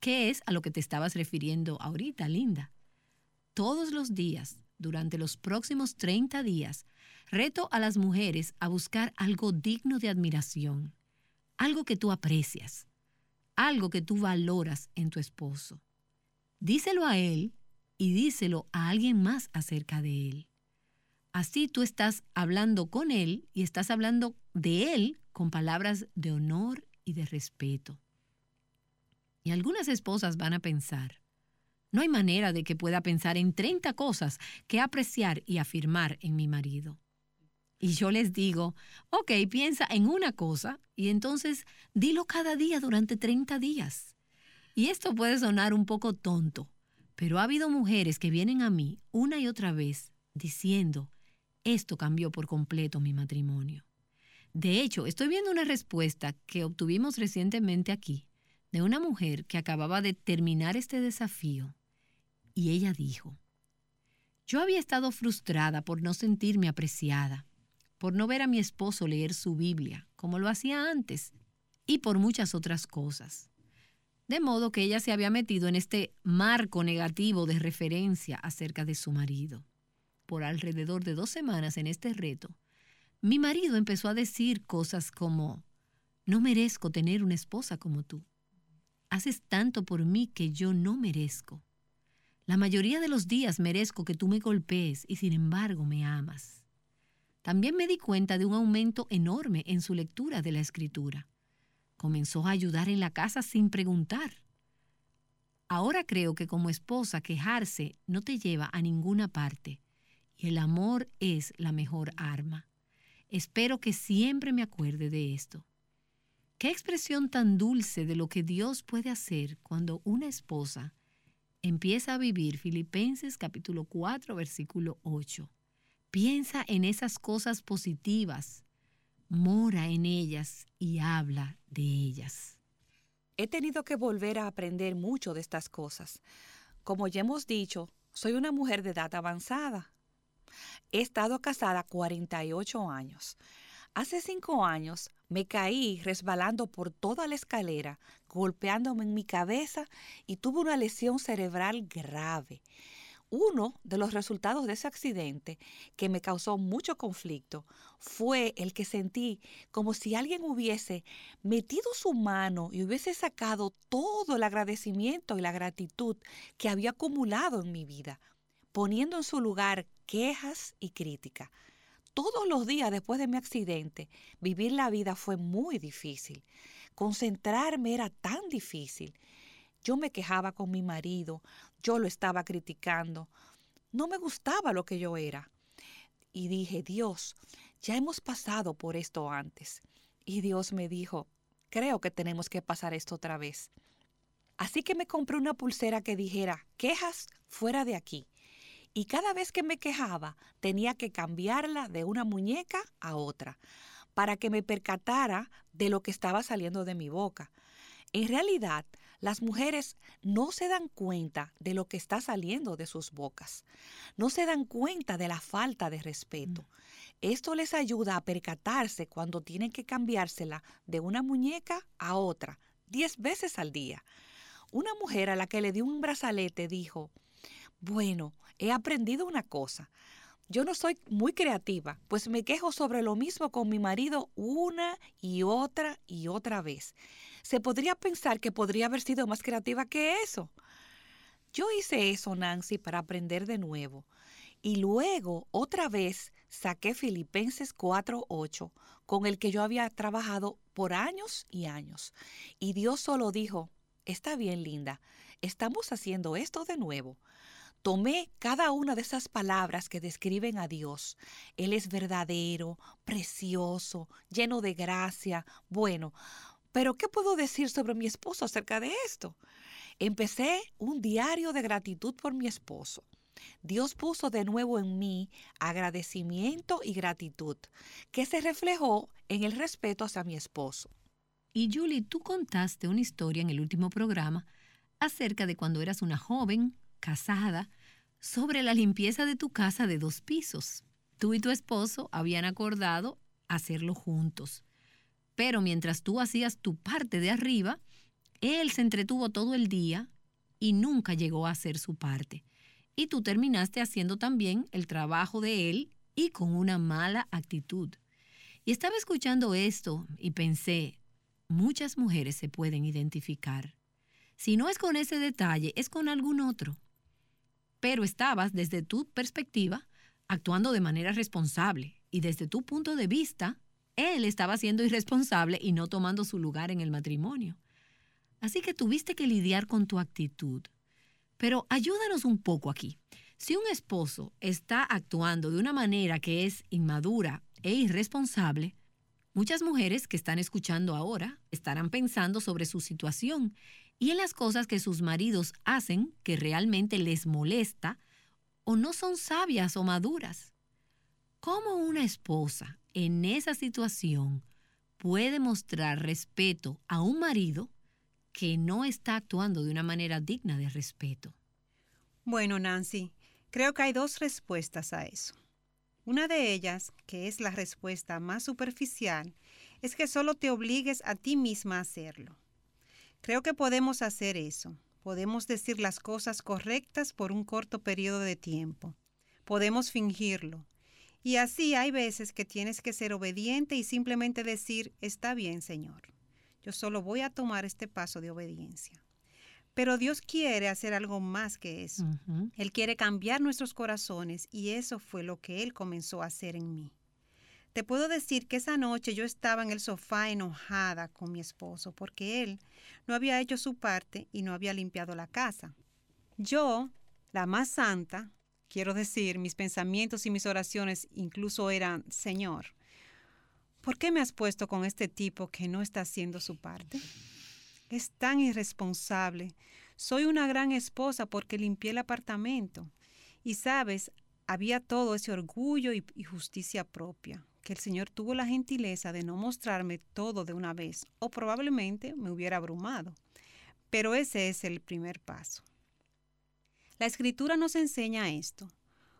¿Qué es a lo que te estabas refiriendo ahorita, Linda? Todos los días, durante los próximos 30 días, reto a las mujeres a buscar algo digno de admiración, algo que tú aprecias, algo que tú valoras en tu esposo. Díselo a él y díselo a alguien más acerca de él. Así tú estás hablando con él y estás hablando de él con palabras de honor y de respeto. Y algunas esposas van a pensar, no hay manera de que pueda pensar en 30 cosas que apreciar y afirmar en mi marido. Y yo les digo, ok, piensa en una cosa y entonces dilo cada día durante 30 días. Y esto puede sonar un poco tonto, pero ha habido mujeres que vienen a mí una y otra vez diciendo, esto cambió por completo mi matrimonio. De hecho, estoy viendo una respuesta que obtuvimos recientemente aquí de una mujer que acababa de terminar este desafío y ella dijo, yo había estado frustrada por no sentirme apreciada por no ver a mi esposo leer su Biblia, como lo hacía antes, y por muchas otras cosas. De modo que ella se había metido en este marco negativo de referencia acerca de su marido. Por alrededor de dos semanas en este reto, mi marido empezó a decir cosas como, no merezco tener una esposa como tú. Haces tanto por mí que yo no merezco. La mayoría de los días merezco que tú me golpees y sin embargo me amas. También me di cuenta de un aumento enorme en su lectura de la escritura. Comenzó a ayudar en la casa sin preguntar. Ahora creo que como esposa quejarse no te lleva a ninguna parte y el amor es la mejor arma. Espero que siempre me acuerde de esto. Qué expresión tan dulce de lo que Dios puede hacer cuando una esposa empieza a vivir Filipenses capítulo 4 versículo 8. Piensa en esas cosas positivas, mora en ellas y habla de ellas. He tenido que volver a aprender mucho de estas cosas. Como ya hemos dicho, soy una mujer de edad avanzada. He estado casada 48 años. Hace cinco años me caí resbalando por toda la escalera, golpeándome en mi cabeza y tuve una lesión cerebral grave. Uno de los resultados de ese accidente que me causó mucho conflicto fue el que sentí como si alguien hubiese metido su mano y hubiese sacado todo el agradecimiento y la gratitud que había acumulado en mi vida, poniendo en su lugar quejas y crítica. Todos los días después de mi accidente, vivir la vida fue muy difícil. Concentrarme era tan difícil. Yo me quejaba con mi marido, yo lo estaba criticando. No me gustaba lo que yo era. Y dije, Dios, ya hemos pasado por esto antes. Y Dios me dijo, creo que tenemos que pasar esto otra vez. Así que me compré una pulsera que dijera, quejas fuera de aquí. Y cada vez que me quejaba, tenía que cambiarla de una muñeca a otra, para que me percatara de lo que estaba saliendo de mi boca. En realidad, las mujeres no se dan cuenta de lo que está saliendo de sus bocas. No se dan cuenta de la falta de respeto. Mm. Esto les ayuda a percatarse cuando tienen que cambiársela de una muñeca a otra, diez veces al día. Una mujer a la que le dio un brazalete dijo, bueno, he aprendido una cosa. Yo no soy muy creativa, pues me quejo sobre lo mismo con mi marido una y otra y otra vez se podría pensar que podría haber sido más creativa que eso. Yo hice eso, Nancy, para aprender de nuevo. Y luego, otra vez, saqué Filipenses 4.8, con el que yo había trabajado por años y años. Y Dios solo dijo, está bien, linda, estamos haciendo esto de nuevo. Tomé cada una de esas palabras que describen a Dios. Él es verdadero, precioso, lleno de gracia, bueno, pero, ¿qué puedo decir sobre mi esposo acerca de esto? Empecé un diario de gratitud por mi esposo. Dios puso de nuevo en mí agradecimiento y gratitud, que se reflejó en el respeto hacia mi esposo. Y Julie, tú contaste una historia en el último programa acerca de cuando eras una joven, casada, sobre la limpieza de tu casa de dos pisos. Tú y tu esposo habían acordado hacerlo juntos. Pero mientras tú hacías tu parte de arriba, él se entretuvo todo el día y nunca llegó a hacer su parte. Y tú terminaste haciendo también el trabajo de él y con una mala actitud. Y estaba escuchando esto y pensé, muchas mujeres se pueden identificar. Si no es con ese detalle, es con algún otro. Pero estabas, desde tu perspectiva, actuando de manera responsable y desde tu punto de vista, él estaba siendo irresponsable y no tomando su lugar en el matrimonio. Así que tuviste que lidiar con tu actitud. Pero ayúdanos un poco aquí. Si un esposo está actuando de una manera que es inmadura e irresponsable, muchas mujeres que están escuchando ahora estarán pensando sobre su situación y en las cosas que sus maridos hacen que realmente les molesta o no son sabias o maduras. ¿Cómo una esposa en esa situación puede mostrar respeto a un marido que no está actuando de una manera digna de respeto? Bueno, Nancy, creo que hay dos respuestas a eso. Una de ellas, que es la respuesta más superficial, es que solo te obligues a ti misma a hacerlo. Creo que podemos hacer eso. Podemos decir las cosas correctas por un corto periodo de tiempo. Podemos fingirlo. Y así hay veces que tienes que ser obediente y simplemente decir, está bien, Señor. Yo solo voy a tomar este paso de obediencia. Pero Dios quiere hacer algo más que eso. Él quiere cambiar nuestros corazones y eso fue lo que Él comenzó a hacer en mí. Te puedo decir que esa noche yo estaba en el sofá enojada con mi esposo porque él no había hecho su parte y no había limpiado la casa. Yo, la más santa, Quiero decir, mis pensamientos y mis oraciones incluso eran, Señor, ¿por qué me has puesto con este tipo que no está haciendo su parte? Es tan irresponsable. Soy una gran esposa porque limpié el apartamento. Y sabes, había todo ese orgullo y, justicia propia, que el Señor tuvo la gentileza de no mostrarme todo de una vez, o probablemente me hubiera abrumado. Pero ese es el primer paso. La escritura nos enseña esto.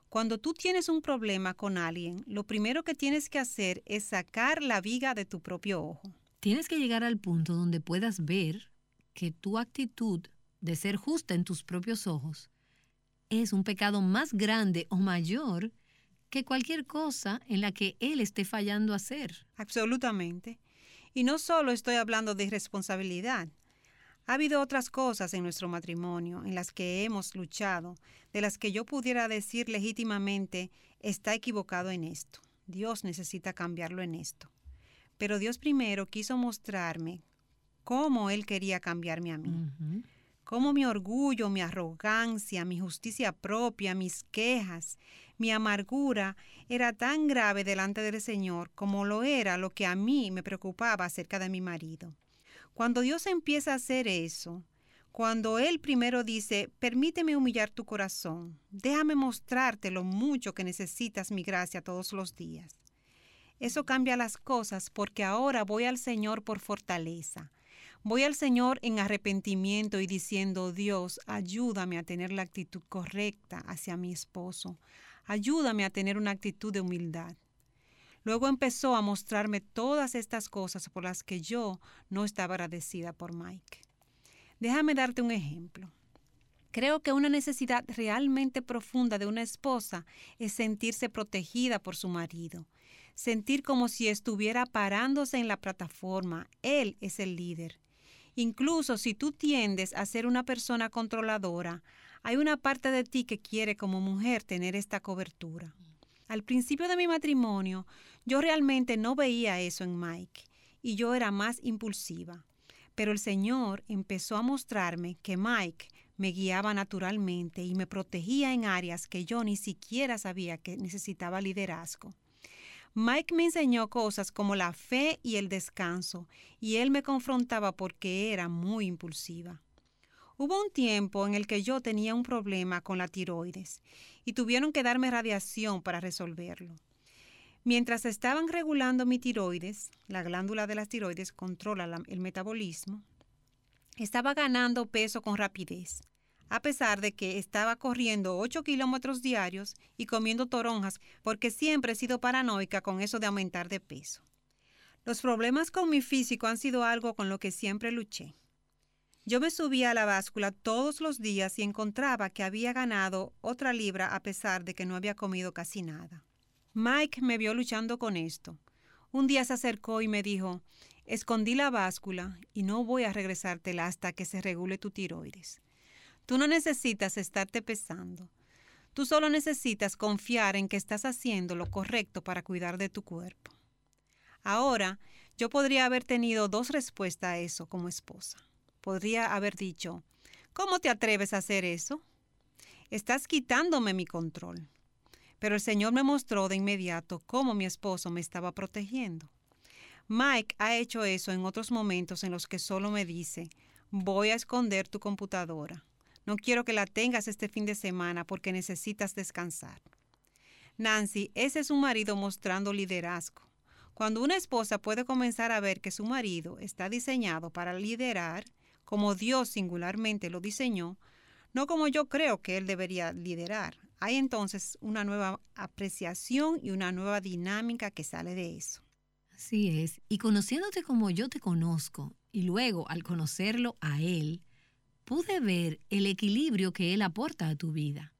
Cuando tú tienes un problema con alguien, lo primero que tienes que hacer es sacar la viga de tu propio ojo. Tienes que llegar al punto donde puedas ver que tu actitud de ser justa en tus propios ojos es un pecado más grande o mayor que cualquier cosa en la que él esté fallando a hacer. Absolutamente. Y no solo estoy hablando de irresponsabilidad. Ha habido otras cosas en nuestro matrimonio en las que hemos luchado, de las que yo pudiera decir legítimamente, está equivocado en esto. Dios necesita cambiarlo en esto. Pero Dios primero quiso mostrarme cómo Él quería cambiarme a mí. Cómo mi orgullo, mi arrogancia, mi justicia propia, mis quejas, mi amargura era tan grave delante del Señor como lo era lo que a mí me preocupaba acerca de mi marido. Cuando Dios empieza a hacer eso, cuando Él primero dice, permíteme humillar tu corazón, déjame mostrarte lo mucho que necesitas mi gracia todos los días. Eso cambia las cosas porque ahora voy al Señor por fortaleza. Voy al Señor en arrepentimiento y diciendo, Dios, ayúdame a tener la actitud correcta hacia mi esposo. Ayúdame a tener una actitud de humildad. Luego empezó a mostrarme todas estas cosas por las que yo no estaba agradecida por Mike. Déjame darte un ejemplo. Creo que una necesidad realmente profunda de una esposa es sentirse protegida por su marido, sentir como si estuviera parándose en la plataforma, él es el líder. Incluso si tú tiendes a ser una persona controladora, hay una parte de ti que quiere como mujer tener esta cobertura. Al principio de mi matrimonio, yo realmente no veía eso en Mike y yo era más impulsiva. Pero el Señor empezó a mostrarme que Mike me guiaba naturalmente y me protegía en áreas que yo ni siquiera sabía que necesitaba liderazgo. Mike me enseñó cosas como la fe y el descanso, y él me confrontaba porque era muy impulsiva. Hubo un tiempo en el que yo tenía un problema con la tiroides y tuvieron que darme radiación para resolverlo. Mientras estaban regulando mi tiroides, la glándula de las tiroides controla el metabolismo, estaba ganando peso con rapidez, a pesar de que estaba corriendo 8 kilómetros diarios y comiendo toronjas, porque siempre he sido paranoica con eso de aumentar de peso. Los problemas con mi físico han sido algo con lo que siempre luché. Yo me subía a la báscula todos los días y encontraba que había ganado otra libra a pesar de que no había comido casi nada. Mike me vio luchando con esto. Un día se acercó y me dijo, escondí la báscula y no voy a regresártela hasta que se regule tu tiroides. Tú no necesitas estarte pesando. Tú solo necesitas confiar en que estás haciendo lo correcto para cuidar de tu cuerpo. Ahora, yo podría haber tenido dos respuestas a eso como esposa. Podría haber dicho, ¿cómo te atreves a hacer eso? Estás quitándome mi control. Pero el Señor me mostró de inmediato cómo mi esposo me estaba protegiendo. Mike ha hecho eso en otros momentos en los que solo me dice, voy a esconder tu computadora. No quiero que la tengas este fin de semana porque necesitas descansar. Nancy, ese es un marido mostrando liderazgo. Cuando una esposa puede comenzar a ver que su marido está diseñado para liderar, como Dios singularmente lo diseñó, no como yo creo que él debería liderar, hay entonces una nueva apreciación y una nueva dinámica que sale de eso. Así es, y conociéndote como yo te conozco, y luego al conocerlo a Él, pude ver el equilibrio que Él aporta a tu vida.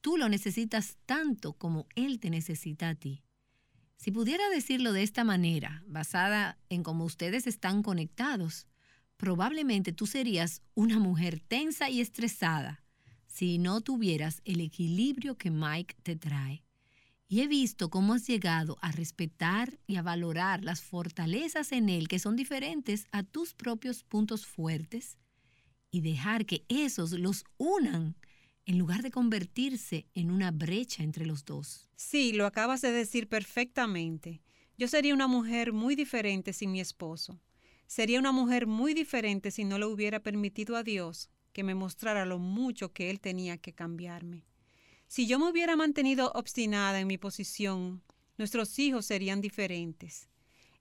Tú lo necesitas tanto como Él te necesita a ti. Si pudiera decirlo de esta manera, basada en cómo ustedes están conectados, probablemente tú serías una mujer tensa y estresada, si no tuvieras el equilibrio que Mike te trae. Y he visto cómo has llegado a respetar y a valorar las fortalezas en él que son diferentes a tus propios puntos fuertes y dejar que esos los unan en lugar de convertirse en una brecha entre los dos. Sí, lo acabas de decir perfectamente. Yo sería una mujer muy diferente sin mi esposo. Sería una mujer muy diferente si no le hubiera permitido a Dios que me mostrara lo mucho que él tenía que cambiarme. Si yo me hubiera mantenido obstinada en mi posición, nuestros hijos serían diferentes.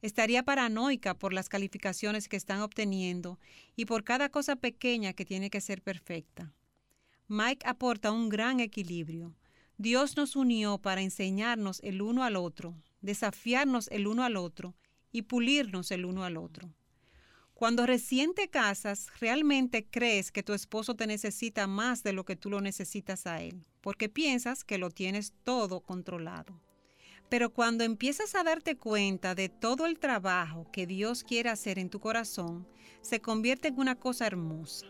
Estaría paranoica por las calificaciones que están obteniendo y por cada cosa pequeña que tiene que ser perfecta. Mike aporta un gran equilibrio. Dios nos unió para enseñarnos el uno al otro, desafiarnos el uno al otro y pulirnos el uno al otro. Cuando recién te casas, realmente crees que tu esposo te necesita más de lo que tú lo necesitas a él, porque piensas que lo tienes todo controlado. Pero cuando empiezas a darte cuenta de todo el trabajo que Dios quiere hacer en tu corazón, se convierte en una cosa hermosa.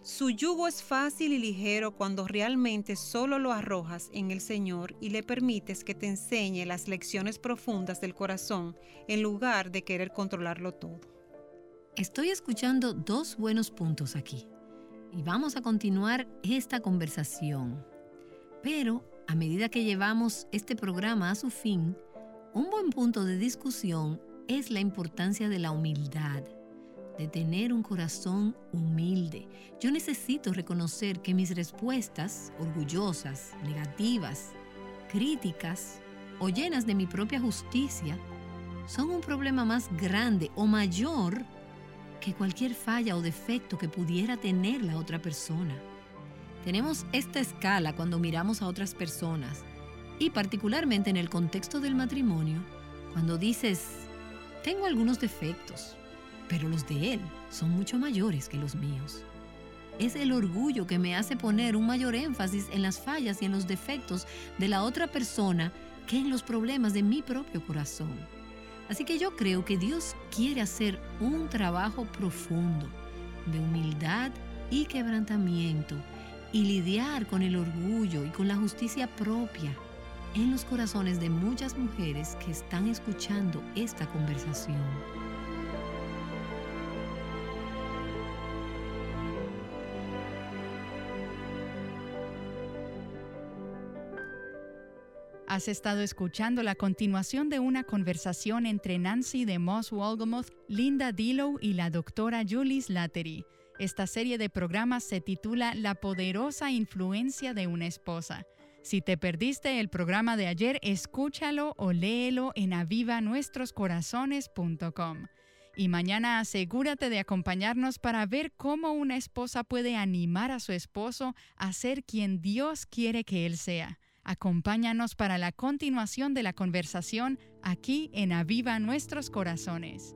Su yugo es fácil y ligero cuando realmente solo lo arrojas en el Señor y le permites que te enseñe las lecciones profundas del corazón en lugar de querer controlarlo todo. Estoy escuchando dos buenos puntos aquí y vamos a continuar esta conversación. Pero a medida que llevamos este programa a su fin, un buen punto de discusión es la importancia de la humildad de tener un corazón humilde. Yo necesito reconocer que mis respuestas, orgullosas, negativas, críticas o llenas de mi propia justicia, son un problema más grande o mayor que cualquier falla o defecto que pudiera tener la otra persona. Tenemos esta escala cuando miramos a otras personas y particularmente en el contexto del matrimonio, cuando dices, tengo algunos defectos, pero los de Él son mucho mayores que los míos. Es el orgullo que me hace poner un mayor énfasis en las fallas y en los defectos de la otra persona que en los problemas de mi propio corazón. Así que yo creo que Dios quiere hacer un trabajo profundo de humildad y quebrantamiento y lidiar con el orgullo y con la justicia propia en los corazones de muchas mujeres que están escuchando esta conversación. Has estado escuchando la continuación de una conversación entre Nancy de Moss Wolgamoth, Linda Dillow y la doctora Julie Slattery. Esta serie de programas se titula La poderosa influencia de una esposa. Si te perdiste el programa de ayer, escúchalo o léelo en avivanuestroscorazones.com. Y mañana asegúrate de acompañarnos para ver cómo una esposa puede animar a su esposo a ser quien Dios quiere que él sea. Acompáñanos para la continuación de la conversación aquí en Aviva Nuestros Corazones.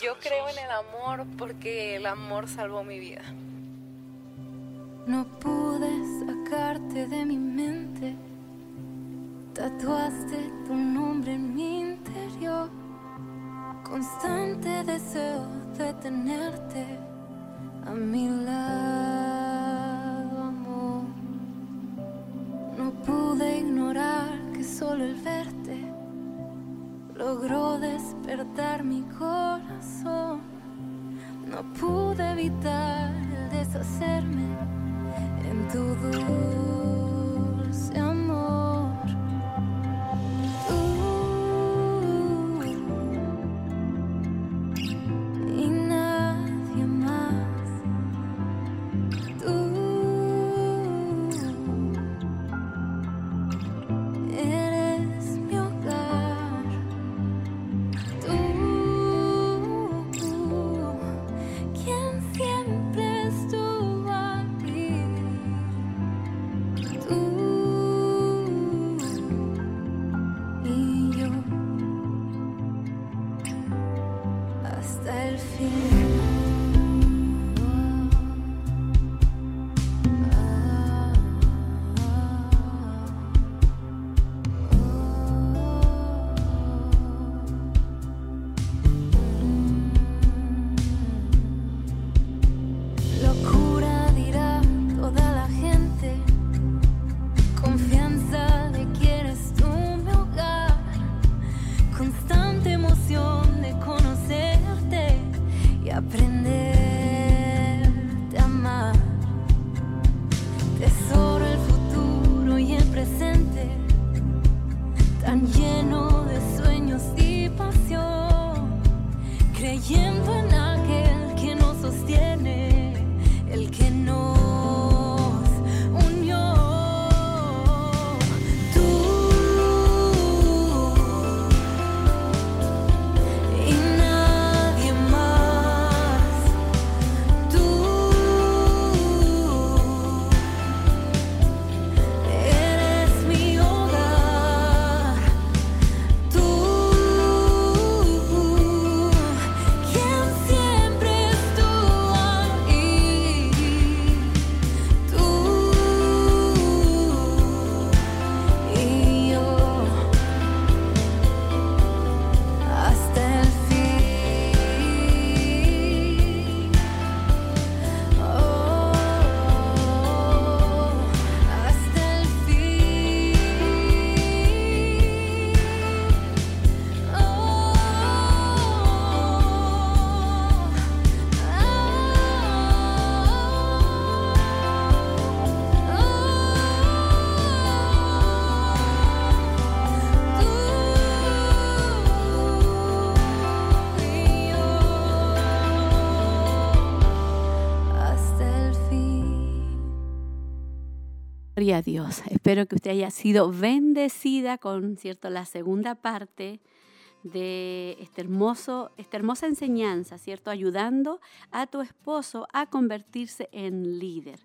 Yo creo en el amor porque el amor salvó mi vida. No pude sacarte de mi mente. Tatuaste tu nombre en mi interior. Constante deseo de tenerte a mi lado, amor. No pude ignorar que solo el verte logró despertar mi corazón. No pude evitar el deshacerme en tu dulce amor. Gloria a Dios. Espero que usted haya sido bendecida con, ¿cierto?, la segunda parte de este hermoso, esta hermosa enseñanza, ¿cierto? Ayudando a tu esposo a convertirse en líder.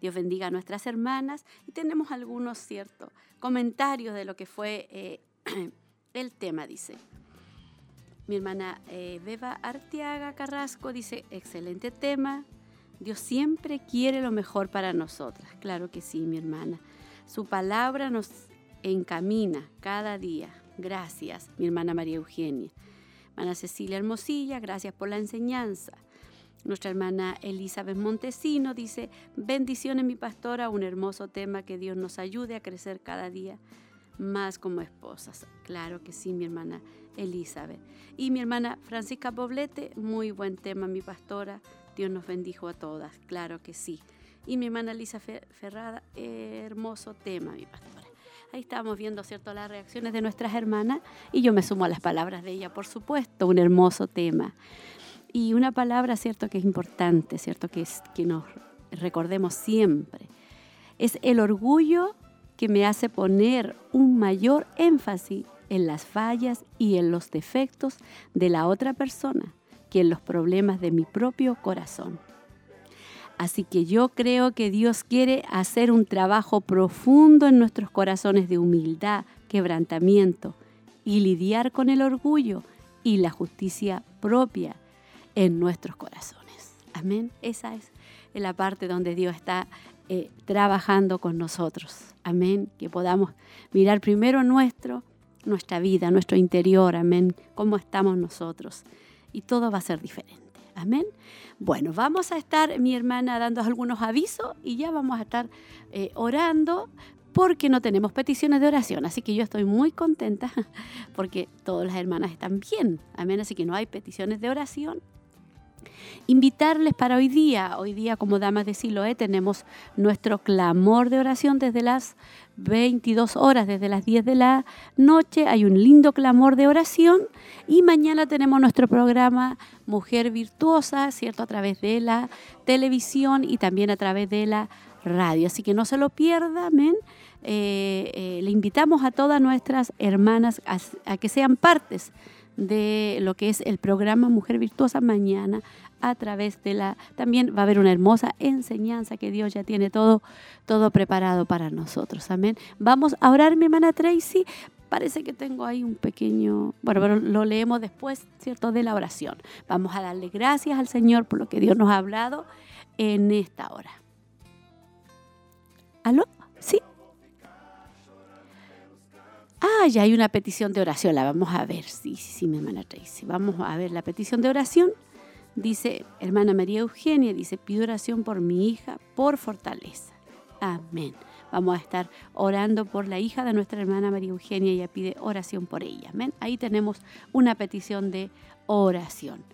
Dios bendiga a nuestras hermanas y tenemos algunos, ¿cierto? Comentarios de lo que fue eh, el tema, dice. Mi hermana eh, Beba Arteaga Carrasco dice, excelente tema. Dios siempre quiere lo mejor para nosotras. Claro que sí, mi hermana. Su palabra nos encamina cada día. Gracias, mi hermana María Eugenia. Hermana Cecilia Hermosilla, gracias por la enseñanza. Nuestra hermana Elizabeth Montesino dice, bendiciones mi pastora, un hermoso tema que Dios nos ayude a crecer cada día más como esposas. Claro que sí, mi hermana Elizabeth. Y mi hermana Francisca Poblete, muy buen tema, mi pastora. Dios nos bendijo a todas, claro que sí. Y mi hermana Lisa Ferrada, hermoso tema, mi pastora. Ahí estamos viendo, ¿cierto?, las reacciones de nuestras hermanas y yo me sumo a las palabras de ella, por supuesto, un hermoso tema. Y una palabra, ¿cierto?, que es importante, ¿cierto?, que, es, que nos recordemos siempre. Es el orgullo que me hace poner un mayor énfasis en las fallas y en los defectos de la otra persona que en los problemas de mi propio corazón. Así que yo creo que Dios quiere hacer un trabajo profundo en nuestros corazones de humildad, quebrantamiento y lidiar con el orgullo y la justicia propia en nuestros corazones. Amén. Esa es la parte donde Dios está eh, trabajando con nosotros. Amén. Que podamos mirar primero nuestro, nuestra vida, nuestro interior. Amén. Cómo estamos nosotros. Y todo va a ser diferente. Amén. Bueno, vamos a estar, mi hermana, dando algunos avisos y ya vamos a estar eh, orando porque no tenemos peticiones de oración. Así que yo estoy muy contenta porque todas las hermanas están bien. Amén. Así que no hay peticiones de oración invitarles para hoy día. Hoy día, como damas de Siloé, tenemos nuestro clamor de oración desde las 22 horas, desde las 10 de la noche. Hay un lindo clamor de oración. Y mañana tenemos nuestro programa Mujer Virtuosa, ¿cierto? A través de la televisión y también a través de la radio. Así que no se lo pierdan. Eh, eh, le invitamos a todas nuestras hermanas a que sean partes de lo que es el programa Mujer Virtuosa mañana a través de la también va a haber una hermosa enseñanza que Dios ya tiene todo todo preparado para nosotros. Amén. Vamos a orar mi hermana Tracy. Parece que tengo ahí un pequeño, bueno, pero lo leemos después, ¿cierto? De la oración. Vamos a darle gracias al Señor por lo que Dios nos ha hablado en esta hora. ¿Aló? Sí. Ah, ya hay una petición de oración, la vamos a ver. Sí, sí, sí, mi hermana Tracy. Vamos a ver la petición de oración. Dice, hermana María Eugenia, dice, pido oración por mi hija, por fortaleza. Amén. Vamos a estar orando por la hija de nuestra hermana María Eugenia. Ella pide oración por ella. Amén. Ahí tenemos una petición de oración.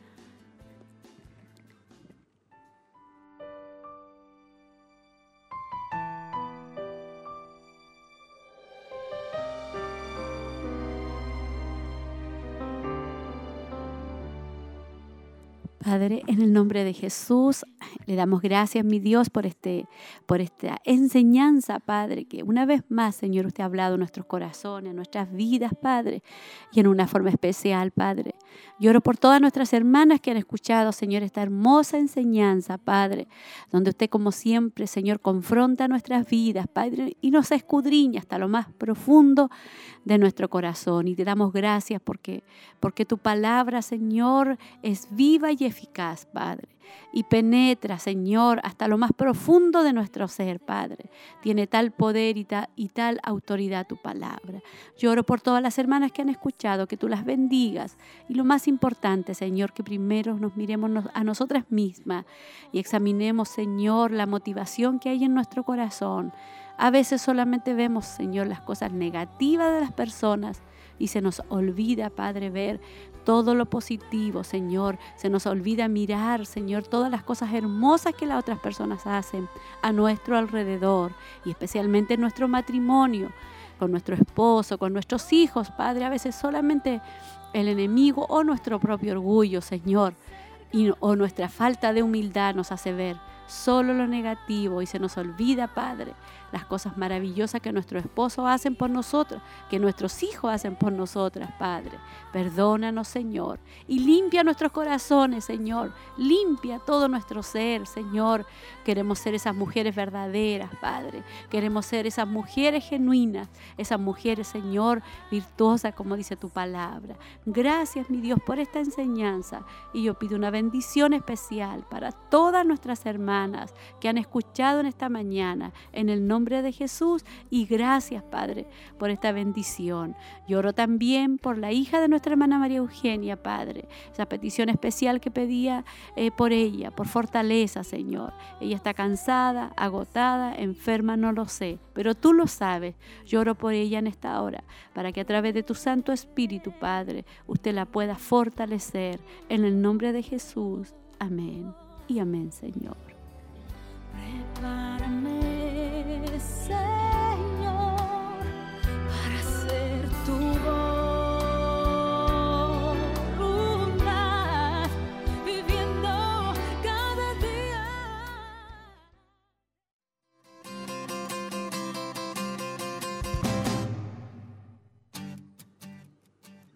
Padre, en el nombre de Jesús, le damos gracias, mi Dios, por, este, por esta enseñanza, Padre, que una vez más, Señor, usted ha hablado en nuestros corazones, en nuestras vidas, Padre, y en una forma especial, Padre. Lloro por todas nuestras hermanas que han escuchado, Señor, esta hermosa enseñanza, Padre, donde usted, como siempre, Señor, confronta nuestras vidas, Padre, y nos escudriña hasta lo más profundo de nuestro corazón. Y te damos gracias porque, porque tu palabra, Señor, es viva y eficaz eficaz, Padre, y penetra, Señor, hasta lo más profundo de nuestro ser, Padre. Tiene tal poder y, y tal autoridad tu palabra. Lloro por todas las hermanas que han escuchado, que tú las bendigas. Y lo más importante, Señor, que primero nos miremos a nosotras mismas y examinemos, Señor, la motivación que hay en nuestro corazón. A veces solamente vemos, Señor, las cosas negativas de las personas y se nos olvida, Padre, ver todo lo positivo, Señor. Se nos olvida mirar, Señor, todas las cosas hermosas que las otras personas hacen a nuestro alrededor y especialmente en nuestro matrimonio, con nuestro esposo, con nuestros hijos, Padre. A veces solamente el enemigo o nuestro propio orgullo, Señor, y, o nuestra falta de humildad nos hace ver solo lo negativo y se nos olvida, Padre, las cosas maravillosas que nuestros esposos hacen por nosotros, que nuestros hijos hacen por nosotras, Padre. Perdónanos, Señor, y limpia nuestros corazones, Señor. Limpia todo nuestro ser, Señor. Queremos ser esas mujeres verdaderas, Padre. Queremos ser esas mujeres genuinas, esas mujeres, Señor, virtuosas, como dice tu palabra. Gracias, mi Dios, por esta enseñanza. Y yo pido una bendición especial para todas nuestras hermanas que han escuchado en esta mañana, en el nombre de Jesús. Y gracias, Padre, por esta bendición. Lloro también por la hija de nuestra hermana María Eugenia, Padre. Esa petición especial que pedía eh, por ella, por fortaleza, Señor. Ella está cansada, agotada, enferma, no lo sé, pero tú lo sabes. Lloro por ella en esta hora, para que a través de tu Santo Espíritu, Padre, usted la pueda fortalecer. En el nombre de Jesús. Amén. Y amén, Señor. Prepara-me, Senhor.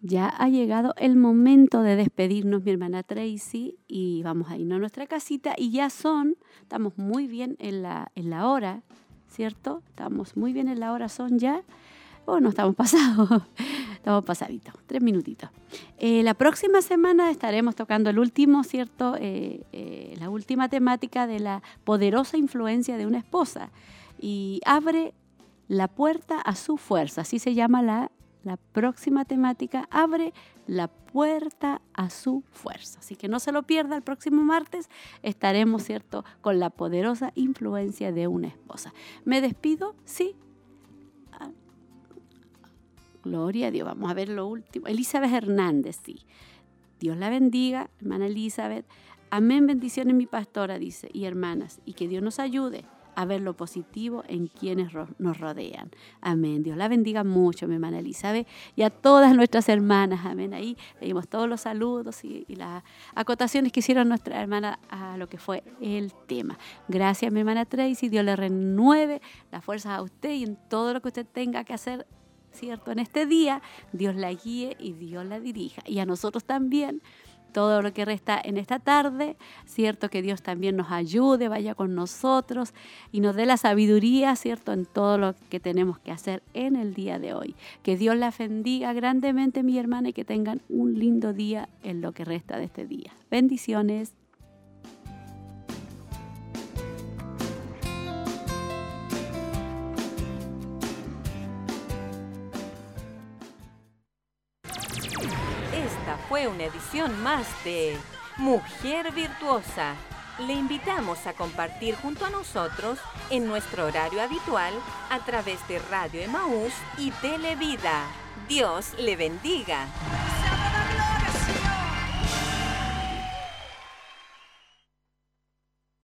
Ya ha llegado el momento de despedirnos, mi hermana Tracy, y vamos a irnos a nuestra casita. Y ya son, estamos muy bien en la, en la hora, ¿cierto? Estamos muy bien en la hora, son ya. Oh, no estamos pasados, estamos pasaditos, tres minutitos. Eh, la próxima semana estaremos tocando el último, ¿cierto? Eh, eh, la última temática de la poderosa influencia de una esposa. Y abre la puerta a su fuerza, así se llama la la próxima temática abre la puerta a su fuerza. Así que no se lo pierda, el próximo martes estaremos, ¿cierto?, con la poderosa influencia de una esposa. ¿Me despido? Sí. Ah, gloria a Dios. Vamos a ver lo último. Elizabeth Hernández, sí. Dios la bendiga, hermana Elizabeth. Amén, bendiciones mi pastora, dice, y hermanas, y que Dios nos ayude a ver lo positivo en quienes nos rodean. Amén. Dios la bendiga mucho, mi hermana Elizabeth, y a todas nuestras hermanas. Amén. Ahí leímos todos los saludos y, las acotaciones que hicieron nuestra hermana a lo que fue el tema. Gracias, mi hermana Tracy. Dios le renueve las fuerzas a usted y en todo lo que usted tenga que hacer. ¿Cierto? En este día, Dios la guíe y Dios la dirija. Y a nosotros también todo lo que resta en esta tarde. Cierto que Dios también nos ayude, vaya con nosotros y nos dé la sabiduría, cierto, en todo lo que tenemos que hacer en el día de hoy. Que Dios la bendiga grandemente, mi hermana, y que tengan un lindo día en lo que resta de este día. Bendiciones. Fue una edición más de Mujer Virtuosa. Le invitamos a compartir junto a nosotros en nuestro horario habitual a través de Radio Emaús y Televida. Dios le bendiga.